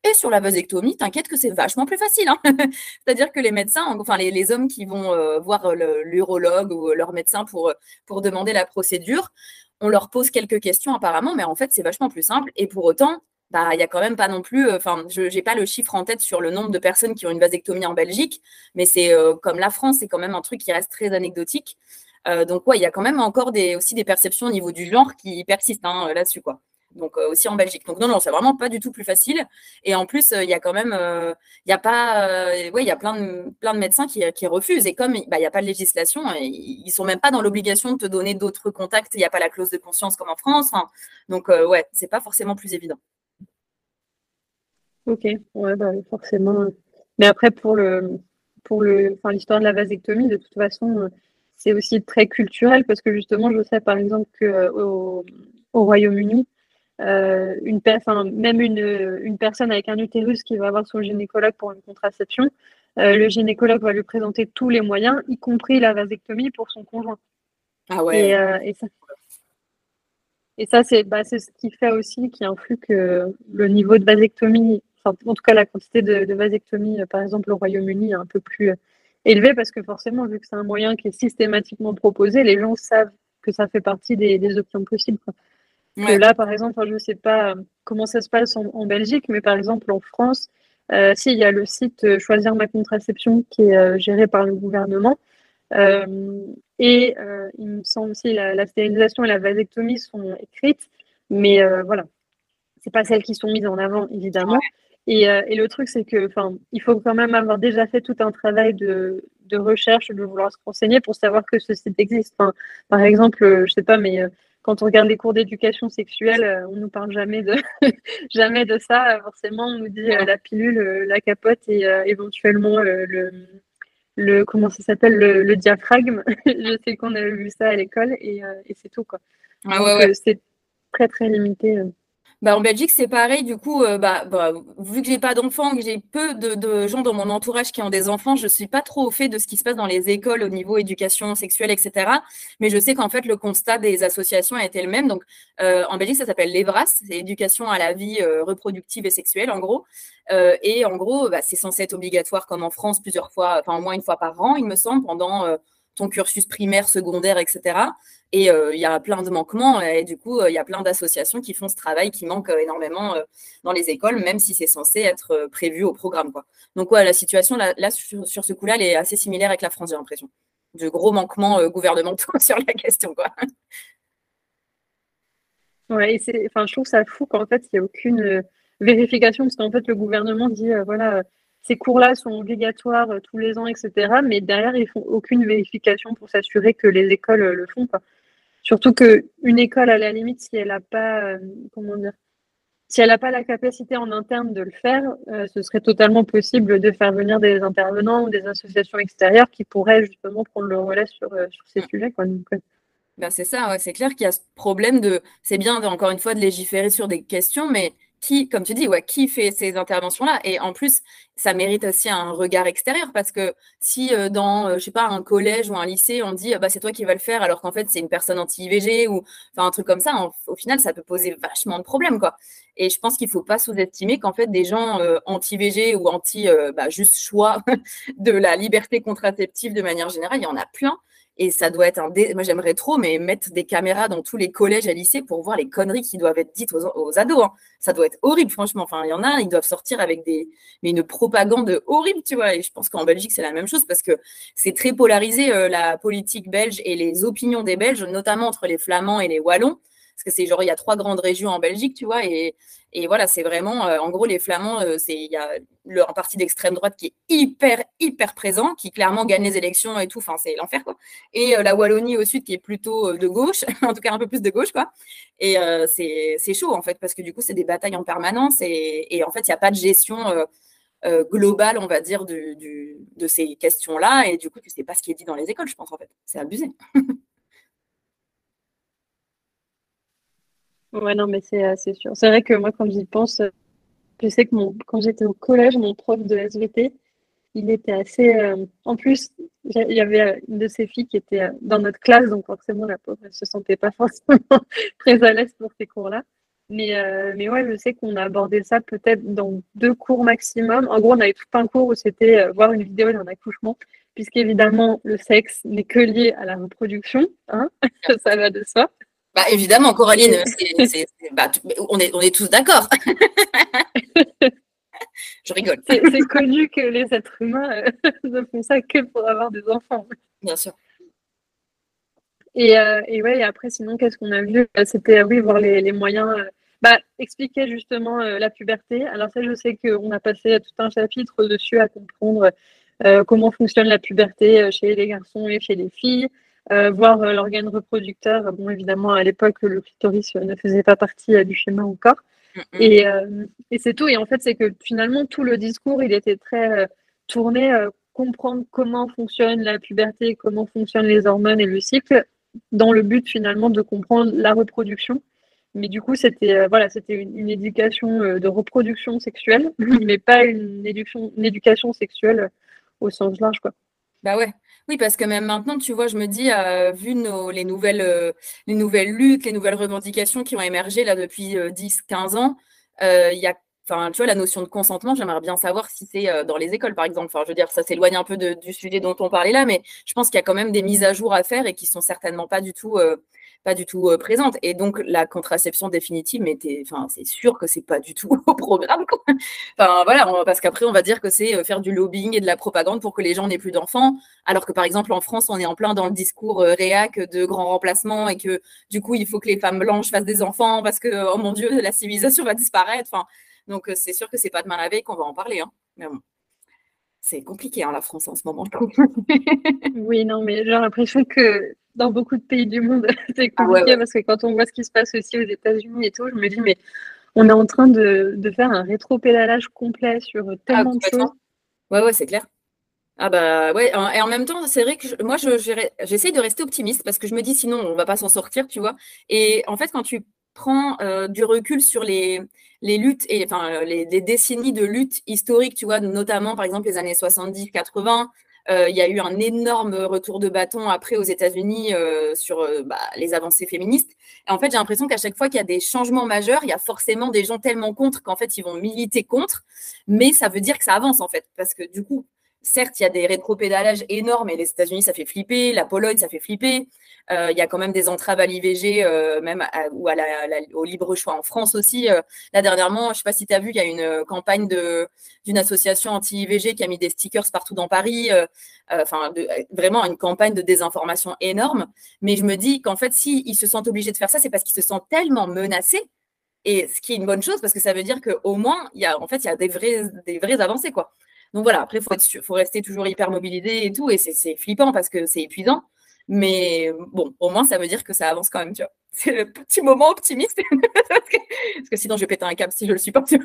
Et sur la vasectomie, t'inquiète que c'est vachement plus facile. Hein. C'est-à-dire que les médecins, enfin les, hommes qui vont voir l'urologue ou leur médecin pour, pour demander la procédure, on leur pose quelques questions apparemment, mais en fait c'est vachement plus simple. Et pour autant, bah, il n'y a quand même pas non plus, euh, enfin, je n'ai pas le chiffre en tête sur le nombre de personnes qui ont une vasectomie en Belgique, mais c'est euh, comme la France, c'est quand même un truc qui reste très anecdotique. Euh, donc, ouais, il y a quand même encore des, aussi des perceptions au niveau du genre qui persistent hein, là-dessus, quoi. Donc, aussi en Belgique. Donc, non, non, c'est vraiment pas du tout plus facile. Et en plus, il y a quand même, il y a pas, ouais, il y a plein de, médecins qui, refusent. Et comme bah, il n'y a pas de législation, ils sont même pas dans l'obligation de te donner d'autres contacts. Il n'y a pas la clause de conscience comme en France. donc, ouais, c'est pas forcément plus évident. Ok, ouais, bah, forcément. Mais après, pour le, pour le, l'histoire de la vasectomie, de toute façon, euh, c'est aussi très culturel parce que justement, je sais par exemple qu'au euh, au Royaume-Uni, euh, une même une, une, personne avec un utérus qui va avoir son gynécologue pour une contraception, le gynécologue va lui présenter tous les moyens, y compris la vasectomie pour son conjoint. Ah ouais. Et, ça, et ça c'est bah, ce qui fait aussi, qui influe que le niveau de vasectomie en tout cas la quantité de, vasectomie, euh, par exemple, au Royaume-Uni est un peu plus euh, élevée parce que forcément, vu que c'est un moyen qui est systématiquement proposé, les gens savent que ça fait partie des, options possibles. Là, par exemple, je ne sais pas comment ça se passe en, Belgique, mais par exemple en France, euh, si, il y a le site Choisir ma contraception qui est géré par le gouvernement. et il me semble aussi la, la stérilisation et la vasectomie sont écrites, mais voilà, c'est pas celles qui sont mises en avant, évidemment. Et, euh, et, le truc, c'est que, enfin, il faut quand même avoir déjà fait tout un travail de, de, recherche, de vouloir se renseigner pour savoir que ce site existe. Enfin, par exemple, euh, je sais pas, mais euh, quand on regarde les cours d'éducation sexuelle, on nous parle jamais de jamais de ça. Forcément, on nous dit la pilule, la capote et éventuellement le, le, comment ça s'appelle le, diaphragme. je sais qu'on a vu ça à l'école et, et c'est tout quoi. Ah, ouais, c'est très très limité. Bah, en Belgique, c'est pareil. Du coup, euh, bah, bah, vu que j'ai pas d'enfants, que j'ai peu de, gens dans mon entourage qui ont des enfants, je suis pas trop au fait de ce qui se passe dans les écoles au niveau éducation sexuelle, etc. Mais je sais qu'en fait, le constat des associations a été le même. Donc, euh, en Belgique, ça s'appelle l'EVRAS, c'est éducation à la vie euh, reproductive et sexuelle, en gros. et en gros, bah, c'est censé être obligatoire comme en France plusieurs fois, enfin au moins une fois par an, il me semble, pendant ton cursus primaire, secondaire, etc. Et euh, il y a plein de manquements et du coup, euh, il y a plein d'associations qui font ce travail qui manque euh, énormément dans les écoles, même si c'est censé être prévu au programme. Quoi. Donc, ouais, la situation là, sur, ce coup-là, elle est assez similaire avec la France, j'ai l'impression. De gros manquements gouvernementaux sur la question. Quoi. Ouais, enfin, je trouve ça fou qu'en fait, il n'y a aucune vérification, parce qu'en fait, le gouvernement dit, voilà, ces cours-là sont obligatoires tous les ans, etc. Mais derrière, ils font aucune vérification pour s'assurer que les écoles le font. Quoi. Surtout qu'une école, à la limite, si elle n'a pas, euh, comment dire, si elle n'a pas la capacité en interne de le faire, euh, ce serait totalement possible de faire venir des intervenants ou des associations extérieures qui pourraient justement prendre le relais sur, euh, sur ces sujets. Quoi. Ben c'est ça, c'est clair qu'il y a ce problème de. C'est bien, encore une fois, de légiférer sur des questions, mais qui, comme tu dis, ouais, qui fait ces interventions-là? Et en plus, ça mérite aussi un regard extérieur parce que si euh, dans, euh, je sais pas, un collège ou un lycée, on dit, bah, c'est toi qui vas le faire alors qu'en fait, c'est une personne anti-IVG ou un truc comme ça, au final, ça peut poser vachement de problèmes, quoi. Et je pense qu'il faut pas sous-estimer qu'en fait, des gens euh, anti-IVG ou anti, bah, juste choix de la liberté contraceptive de manière générale, il y en a plein. Et ça doit être un. Moi, j'aimerais trop, mais mettre des caméras dans tous les collèges et lycées pour voir les conneries qui doivent être dites aux, ados. Hein. Ça doit être horrible, franchement. Enfin, il y en a, ils doivent sortir avec des. Mais une propagande horrible, tu vois. Et je pense qu'en Belgique, c'est la même chose parce que c'est très polarisé, euh, la politique belge et les opinions des Belges, notamment entre les Flamands et les Wallons parce que c'est genre, il y a trois grandes régions en Belgique, tu vois, et, et voilà, c'est vraiment, euh, en gros, les Flamands, euh, c'est il y a un parti d'extrême droite qui est hyper, hyper présent, qui clairement gagne les élections et tout, enfin, c'est l'enfer, quoi. Et euh, la Wallonie au sud qui est plutôt de gauche, en tout cas un peu plus de gauche, quoi. Et c'est chaud, en fait, parce que du coup, c'est des batailles en permanence, et, et en fait, il n'y a pas de gestion. globale, on va dire, de ces questions-là. Et du coup, tu sais pas ce qui est dit dans les écoles, je pense, en fait. C'est abusé. Ouais, non, mais c'est euh, sûr. C'est vrai que moi, quand j'y pense, euh, je sais que mon, quand j'étais au collège, mon prof de SVT, il était assez. Euh, en plus, il y avait une de ces filles qui était dans notre classe, donc forcément, la pauvre, elle se sentait pas forcément très à l'aise pour ces cours-là. Mais, mais ouais, je sais qu'on a abordé ça peut-être dans deux cours maximum. En gros, on avait tout un cours où c'était voir une vidéo d'un accouchement, puisqu'évidemment, le sexe n'est que lié à la reproduction, hein ça va de soi. Bah, évidemment, Coraline, bah, on, est, on est tous d'accord. Je rigole. C'est connu que les êtres humains euh, ne font ça que pour avoir des enfants. Bien sûr. Et, euh, et ouais, et après, sinon, qu'est-ce qu'on a vu? C'était, oui, voir les, les moyens. Euh, bah, expliquer justement la puberté. Alors ça, je sais qu'on a passé tout un chapitre dessus à comprendre comment fonctionne la puberté chez les garçons et chez les filles, euh, voir euh, l'organe reproducteur. Bon, évidemment, à l'époque, le clitoris euh, ne faisait pas partie du schéma encore. Et, et c'est tout. Et en fait, c'est que finalement, tout le discours, il était très tourné comprendre comment fonctionne la puberté, comment fonctionnent les hormones et le cycle, dans le but finalement de comprendre la reproduction. Mais du coup, c'était voilà, c'était une, éducation de reproduction sexuelle, mais pas une éducation, une éducation sexuelle au sens large, quoi. Bah. Oui, parce que même maintenant, tu vois, je me dis, euh, vu nos, les, nouvelles, euh, les nouvelles luttes, les nouvelles revendications qui ont émergé là depuis 10-15 euh, ans, il y a Enfin, tu vois, la notion de consentement, j'aimerais bien savoir si c'est dans les écoles, par exemple. Enfin, je veux dire, ça s'éloigne un peu du sujet dont on parlait là, mais je pense qu'il y a quand même des mises à jour à faire et qui sont certainement pas du tout pas du tout euh, présente. Et donc, la contraception définitive, mais c'est sûr que c'est pas du tout au programme. Enfin, voilà, parce qu'après, on va dire que c'est euh, faire du lobbying et de la propagande pour que les gens n'aient plus d'enfants. Alors que, par exemple, en France, on est en plein dans le discours euh, réac de grand remplacement et que, du coup, il faut que les femmes blanches fassent des enfants parce que, oh mon Dieu, la civilisation va disparaître. Enfin, donc, c'est sûr que c'est pas demain la veille qu'on va en parler. Hein. Mais bon c'est compliqué hein, la France en ce moment, oui, non, mais j'ai l'impression que dans beaucoup de pays du monde, c'est ah compliqué parce que quand on voit ce qui se passe aussi aux États-Unis et tout, je me dis, mais on est en train de, de faire un rétro-pédalage complet sur tellement de choses. Ouais, ouais, c'est clair. Ah bah ouais, et en même temps, c'est vrai que moi, j'essaye de rester optimiste parce que je me dis sinon, on va pas s'en sortir, tu vois. Et en fait, quand tu prends euh, du recul sur les, les luttes et enfin les, les, décennies de luttes historiques, tu vois, notamment par exemple les années 70-80, euh, il y a eu un énorme retour de bâton après aux États-Unis euh, sur euh, bah, les avancées féministes. Et en fait, j'ai l'impression qu'à chaque fois qu'il y a des changements majeurs, il y a forcément des gens tellement contre qu'en fait, ils vont militer contre. Mais ça veut dire que ça avance, en fait. Parce que du coup, certes, il y a des rétropédalages énormes et les États-Unis, ça fait flipper, la Pologne, ça fait flipper. Euh, il y a quand même des entraves à l'IVG, euh, même ou au libre choix en France aussi. Euh, là, dernièrement, je ne sais pas si tu as vu, il y a une campagne d'une association anti-IVG qui a mis des stickers partout dans Paris. Enfin, vraiment une campagne de désinformation énorme. Mais je me dis qu'en fait, s'ils se sentent obligés de faire ça, c'est parce qu'ils se sentent tellement menacés. Et ce qui est une bonne chose, parce que ça veut dire qu'au moins, il y a, en fait, il y a des vraies, des avancées. Donc voilà, après, il faut, rester toujours hyper mobilisé et tout. Et c'est flippant parce que c'est épuisant. Mais bon, au moins, ça veut dire que ça avance quand même, tu vois. C'est le petit moment optimiste. Parce que sinon, je vais péter un câble si je le supporte.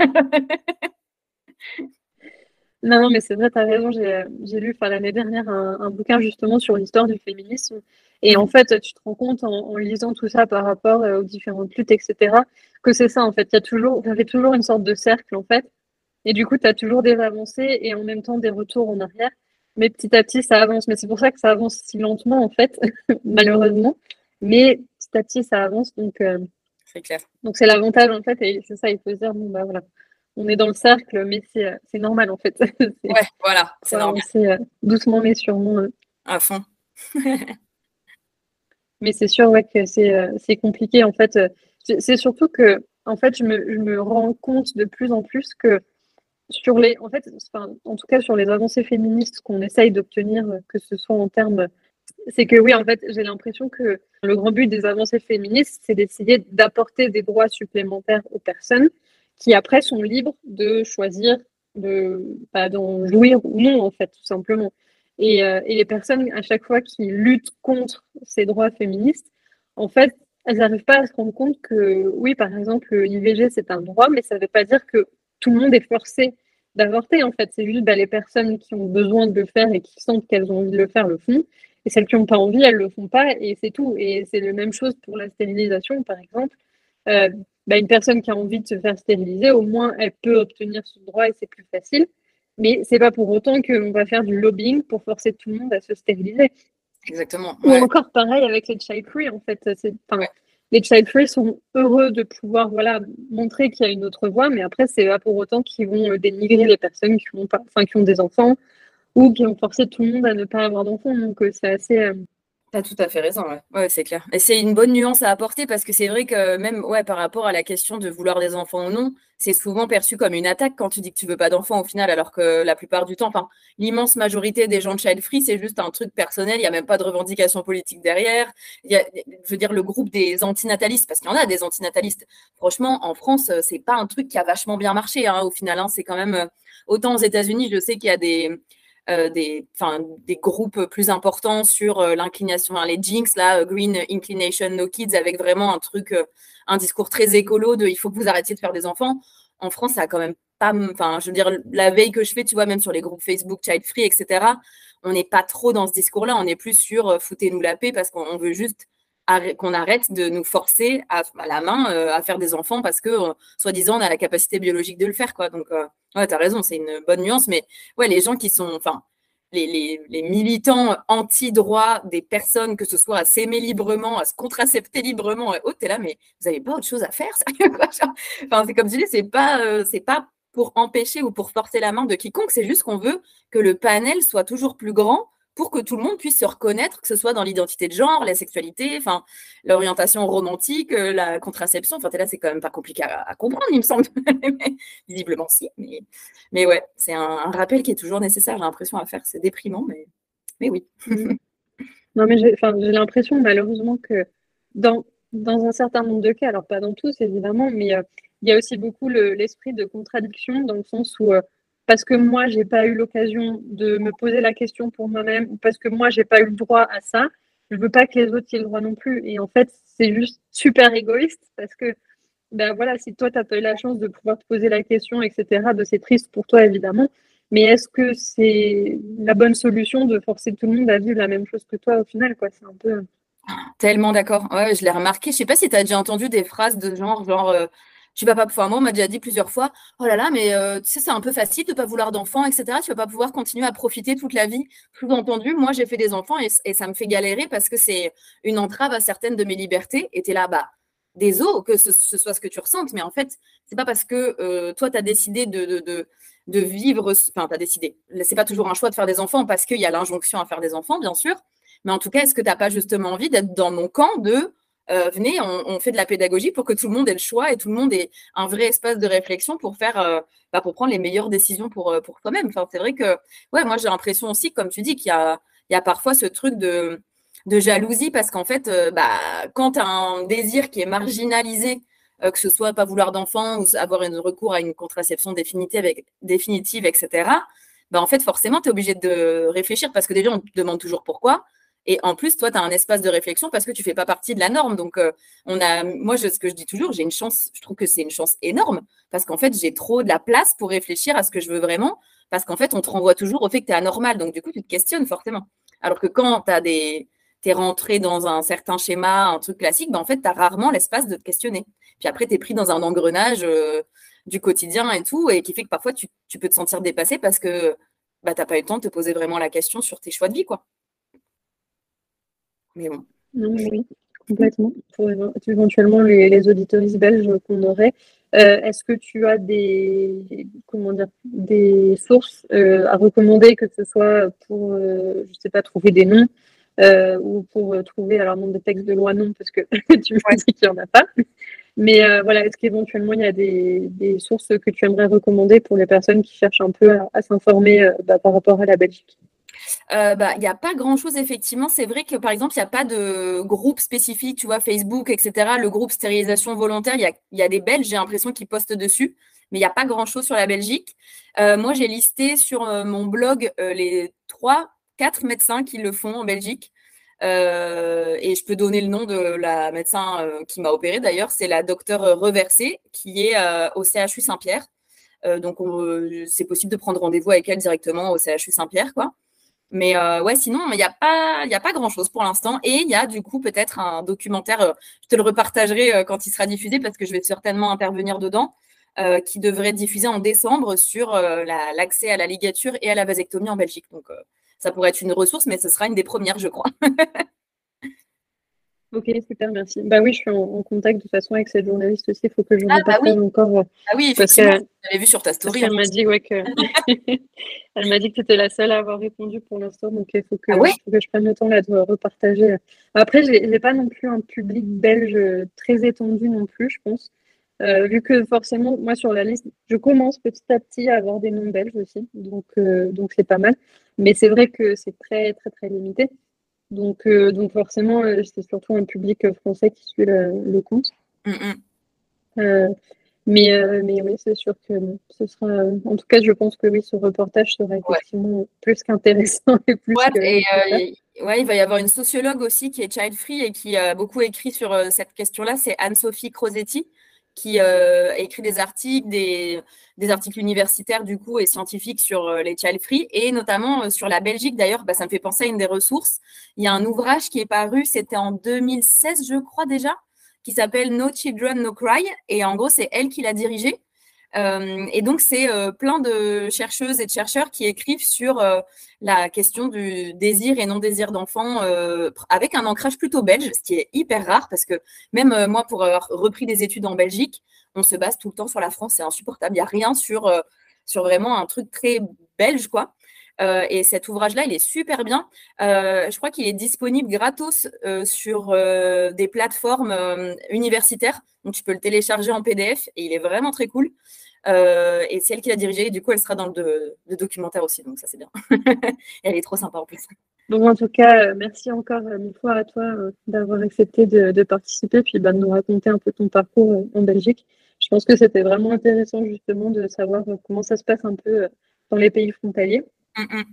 non, non, mais c'est vrai, tu as raison. J'ai lu l'année dernière un, bouquin justement sur l'histoire du féminisme. Et en fait, tu te rends compte en, lisant tout ça par rapport euh, aux différentes luttes, etc., que c'est ça, en fait. Il y a toujours, y toujours une sorte de cercle, en fait. Et du coup, tu as toujours des avancées et en même temps des retours en arrière. Mais petit à petit, ça avance. Mais c'est pour ça que ça avance si lentement, en fait, malheureusement. Mais petit à petit, ça avance. Donc, euh, c'est clair. Donc, c'est l'avantage, en fait. Et c'est ça, il faut se dire, bon, bah voilà, on est dans le cercle, mais c'est, euh, normal, en fait. ouais, voilà, c'est normal. Euh, doucement, mais sûrement. À fond. mais c'est sûr, ouais, que c'est, compliqué, en fait. C'est surtout que, en fait, je me, je me rends compte de plus en plus que sur les, en fait, en tout cas sur les avancées féministes qu'on essaye d'obtenir, que ce soit en termes, c'est que oui, en fait, j'ai l'impression que le grand but des avancées féministes, c'est d'essayer d'apporter des droits supplémentaires aux personnes qui après sont libres de choisir de pas d'en jouir ou non, en fait, tout simplement. Et, euh, et, les personnes, à chaque fois qui luttent contre ces droits féministes, en fait, elles n'arrivent pas à se rendre compte que, oui, par exemple, l'IVG, c'est un droit, mais ça ne veut pas dire que tout le monde est forcé d'avorter. En fait, c'est juste bah, les personnes qui ont besoin de le faire et qui sentent qu'elles ont envie de le faire le font. Et celles qui n'ont pas envie, elles le font pas. Et c'est tout. Et c'est la même chose pour la stérilisation, par exemple. Euh, bah, une personne qui a envie de se faire stériliser, au moins, elle peut obtenir son droit et c'est plus facile. Mais c'est pas pour autant qu'on va faire du lobbying pour forcer tout le monde à se stériliser. Exactement. Ou encore pareil avec les child free, en fait. C'est, les child free sont heureux de pouvoir voilà, montrer qu'il y a une autre voie, mais après, c'est pas pour autant qu'ils vont euh, dénigrer les personnes qui ont, pas, qui ont des enfants ou qui ont forcé tout le monde à ne pas avoir d'enfants. Donc, euh, c'est assez, euh, tu as tout à fait raison, ouais. c'est clair. Et c'est une bonne nuance à apporter parce que c'est vrai que même ouais, par rapport à la question de vouloir des enfants ou non, c'est souvent perçu comme une attaque quand tu dis que tu veux pas d'enfants au final, alors que la plupart du temps, l'immense majorité des gens de child free, c'est juste un truc personnel, il n'y a même pas de revendication politique derrière. Y a, je veux dire, le groupe des antinatalistes, parce qu'il y en a des antinatalistes. Franchement, en France, c'est pas un truc qui a vachement bien marché hein, au final. Hein. c'est quand même, autant aux États-Unis, je sais qu'il y a des euh, des, des groupes plus importants sur euh, l'inclination, les Jinx, là, euh, Green Inclination No Kids, avec vraiment un truc, un discours très écolo de il faut que vous arrêtiez de faire des enfants. En France, ça a quand même pas, enfin, je veux dire, la veille que je fais, tu vois, même sur les groupes Facebook Child Free, etc., on n'est pas trop dans ce discours-là, on est plus sur foutez-nous la paix parce qu'on veut juste qu'on arrête de nous forcer à, la main à faire des enfants parce que, soi-disant, on a la capacité biologique de le faire. Quoi. Donc, Ouais, tu as raison, c'est une bonne nuance, mais ouais, les gens qui sont. Enfin, les, militants anti-droit des personnes, que ce soit à s'aimer librement, à se contracepter librement et t'es là, mais vous n'avez pas autre chose à faire, Enfin, c'est comme je dis, c'est pas, euh, pas pour empêcher ou pour forcer la main de quiconque, c'est juste qu'on veut que le panel soit toujours plus grand pour que tout le monde puisse se reconnaître, que ce soit dans l'identité de genre, la sexualité, enfin, l'orientation romantique, euh, la contraception. Enfin, là, c'est quand même pas compliqué à, comprendre, il me semble. Visiblement, si. Mais, mais ouais, c'est un, rappel qui est toujours nécessaire, j'ai l'impression, à faire. C'est déprimant, mais, mais oui. non, mais j'ai l'impression, malheureusement, que dans, dans un certain nombre de cas, alors pas dans tous, évidemment, mais euh, il y a aussi beaucoup l'esprit de contradiction dans le sens où. Euh, parce que moi, j'ai pas eu l'occasion de me poser la question pour moi-même, ou parce que moi, j'ai pas eu le droit à ça, je veux pas que les autres aient le droit non plus. Et en fait, c'est juste super égoïste parce que, ben voilà, si toi, tu n'as pas eu la chance de pouvoir te poser la question, etc., de c'est triste pour toi, évidemment. Mais est-ce que c'est la bonne solution de forcer tout le monde à vivre la même chose que toi au final, quoi? C'est un peu. Tellement d'accord. Ouais, je l'ai remarqué. Je sais pas si tu as déjà entendu des phrases de genre, genre, euh, tu vas pas pouvoir. Moi, on m'a déjà dit plusieurs fois, oh là là, mais euh, tu sais, c'est un peu facile de pas vouloir d'enfants, etc. Tu vas pas pouvoir continuer à profiter toute la vie. Sous-entendu, moi, j'ai fait des enfants et, ça me fait galérer parce que c'est une entrave à certaines de mes libertés. Et tu es là, bah, désolé que ce, soit ce que tu ressentes, mais en fait, c'est pas parce que euh, toi, tu as décidé de, vivre, enfin, tu as décidé. C'est pas toujours un choix de faire des enfants parce qu'il y a l'injonction à faire des enfants, bien sûr. Mais en tout cas, est-ce que tu n'as pas justement envie d'être dans mon camp de euh, venez, on, fait de la pédagogie pour que tout le monde ait le choix et tout le monde ait un vrai espace de réflexion pour faire, euh, bah, pour prendre les meilleures décisions pour, euh, pour toi-même. Enfin, c'est vrai que, ouais, moi j'ai l'impression aussi, comme tu dis, qu'il y a, il y a parfois ce truc de, de jalousie parce qu'en fait, bah, quand tu as un désir qui est marginalisé, que ce soit pas vouloir d'enfant ou avoir un recours à une contraception définitive, définitive etc., bah, en fait, forcément, tu es obligé de réfléchir parce que déjà, on te demande toujours pourquoi. Et en plus, toi, tu as un espace de réflexion parce que tu fais pas partie de la norme. Donc, euh, on a, moi, ce que je dis toujours, j'ai une chance, je trouve que c'est une chance énorme parce qu'en fait, j'ai trop de la place pour réfléchir à ce que je veux vraiment parce qu'en fait, on te renvoie toujours au fait que tu es anormal. Donc, du coup, tu te questionnes forcément. Alors que quand tu des. es rentré dans un certain schéma, un truc classique, ben, en fait, tu as rarement l'espace de te questionner. Puis après, tu es pris dans un engrenage euh, du quotidien et tout, et qui fait que parfois, tu, peux te sentir dépassé parce que bah, tu n'as pas eu le temps de te poser vraiment la question sur tes choix de vie. quoi. Mais bon. oui, complètement. Pour éventuellement les, les auditoristes belges qu'on aurait. Euh, est-ce que tu as des, comment dire, des sources euh, à recommander, que ce soit pour, euh, je sais pas, trouver des noms ou pour trouver, alors non, des textes de loi, non, parce que tu me qu'il n'y en a pas. Mais voilà, est-ce qu'éventuellement il y a des, des, sources que tu aimerais recommander pour les personnes qui cherchent un peu à, s'informer bah, par rapport à la Belgique? Euh, bah, il n'y a pas grand-chose, effectivement. C'est vrai que, par exemple, il n'y a pas de groupe spécifique, tu vois, Facebook, etc. Le groupe stérilisation volontaire, il y a, des Belges, j'ai l'impression, qui postent dessus, mais il n'y a pas grand-chose sur la Belgique. Euh, moi, j'ai listé sur euh, mon blog les trois, quatre médecins qui le font en Belgique. et je peux donner le nom de la médecin qui m'a opéré d'ailleurs, c'est la docteure Reversé qui est au CHU Saint-Pierre. donc c'est possible de prendre rendez-vous avec elle directement au CHU Saint-Pierre, quoi. Mais euh, ouais, sinon, il n'y a pas, a pas grand-chose pour l'instant. Et il y a du coup peut-être un documentaire, euh, je te le repartagerai euh, quand il sera diffusé parce que je vais certainement intervenir dedans, qui devrait être diffusé en décembre sur l'accès à la ligature et à la vasectomie en Belgique. Donc ça pourrait être une ressource, mais ce sera une des premières, je crois. Ok, super, merci. Bah oui, je suis en, contact de toute façon avec cette journaliste aussi. Il faut que je ah, bah oui. encore. Ah oui, effectivement. J'avais vu sur ta story. Elle m'a dit ouais, que elle m'a dit que tu étais la seule à avoir répondu pour l'instant, donc il faut que, ah que, je prenne le temps là de repartager. Après, je n'ai pas non plus un public belge très étendu non plus, je pense. Euh, vu que forcément, moi sur la liste, je commence petit à petit à avoir des noms belges aussi, donc euh, donc c'est pas mal. Mais c'est vrai que c'est très très très limité. Donc, euh, donc forcément, euh, c'est surtout un public français qui suit le, compte. Mm, mm. Euh, mais, mais oui, c'est sûr que ce sera. En tout cas, je pense que oui, ce reportage sera effectivement plus qu'intéressant et plus. Ouais, ouais, il va y avoir une sociologue aussi qui est child free et qui a beaucoup écrit sur cette question-là. C'est Anne-Sophie Crosetti qui euh, écrit des articles, des, articles universitaires du coup et scientifiques sur euh, les child free et notamment euh, sur la Belgique. D'ailleurs, bah, ça me fait penser à une des ressources. Il y a un ouvrage qui est paru, c'était en 2016, je crois déjà, qui s'appelle No Children, No Cry. Et en gros, c'est elle qui l'a dirigé. Et donc, c'est plein de chercheuses et de chercheurs qui écrivent sur la question du désir et non-désir d'enfant avec un ancrage plutôt belge, ce qui est hyper rare parce que même moi, pour avoir repris des études en Belgique, on se base tout le temps sur la France, c'est insupportable. Il n'y a rien sur, sur vraiment un truc très belge, quoi. Euh, et cet ouvrage-là, il est super bien. Euh, je crois qu'il est disponible gratos euh, sur des plateformes universitaires. Donc, tu peux le télécharger en PDF et il est vraiment très cool. et c'est elle qui l'a dirigé. Du coup, elle sera dans le, documentaire aussi. Donc, ça, c'est bien. elle est trop sympa en plus. Donc, en tout cas, merci encore mille fois à toi d'avoir accepté de, participer puis bah, de nous raconter un peu ton parcours en Belgique. Je pense que c'était vraiment intéressant justement de savoir comment ça se passe un peu dans les pays frontaliers. Mm, mm.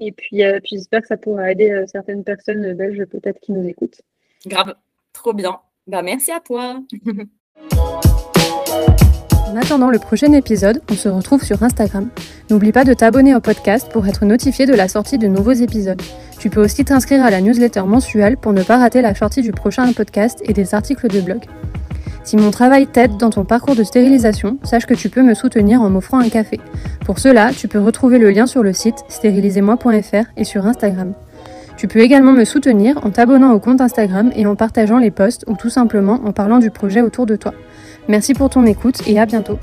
Et puis, euh, puis j'espère que ça pourra aider euh, certaines personnes belges peut-être qui nous écoutent. Grave, trop bien. Bah, merci à toi. En attendant le prochain épisode, on se retrouve sur Instagram. N'oublie pas de t'abonner au podcast pour être notifié de la sortie de nouveaux épisodes. Tu peux aussi t'inscrire à la newsletter mensuelle pour ne pas rater la sortie du prochain podcast et des articles de blog. Si mon travail t'aide dans ton parcours de stérilisation, sache que tu peux me soutenir en m'offrant un café. Pour cela, tu peux retrouver le lien sur le site stérilisez-moi.fr et sur Instagram. Tu peux également me soutenir en t'abonnant au compte Instagram et en partageant les posts ou tout simplement en parlant du projet autour de toi. Merci pour ton écoute et à bientôt.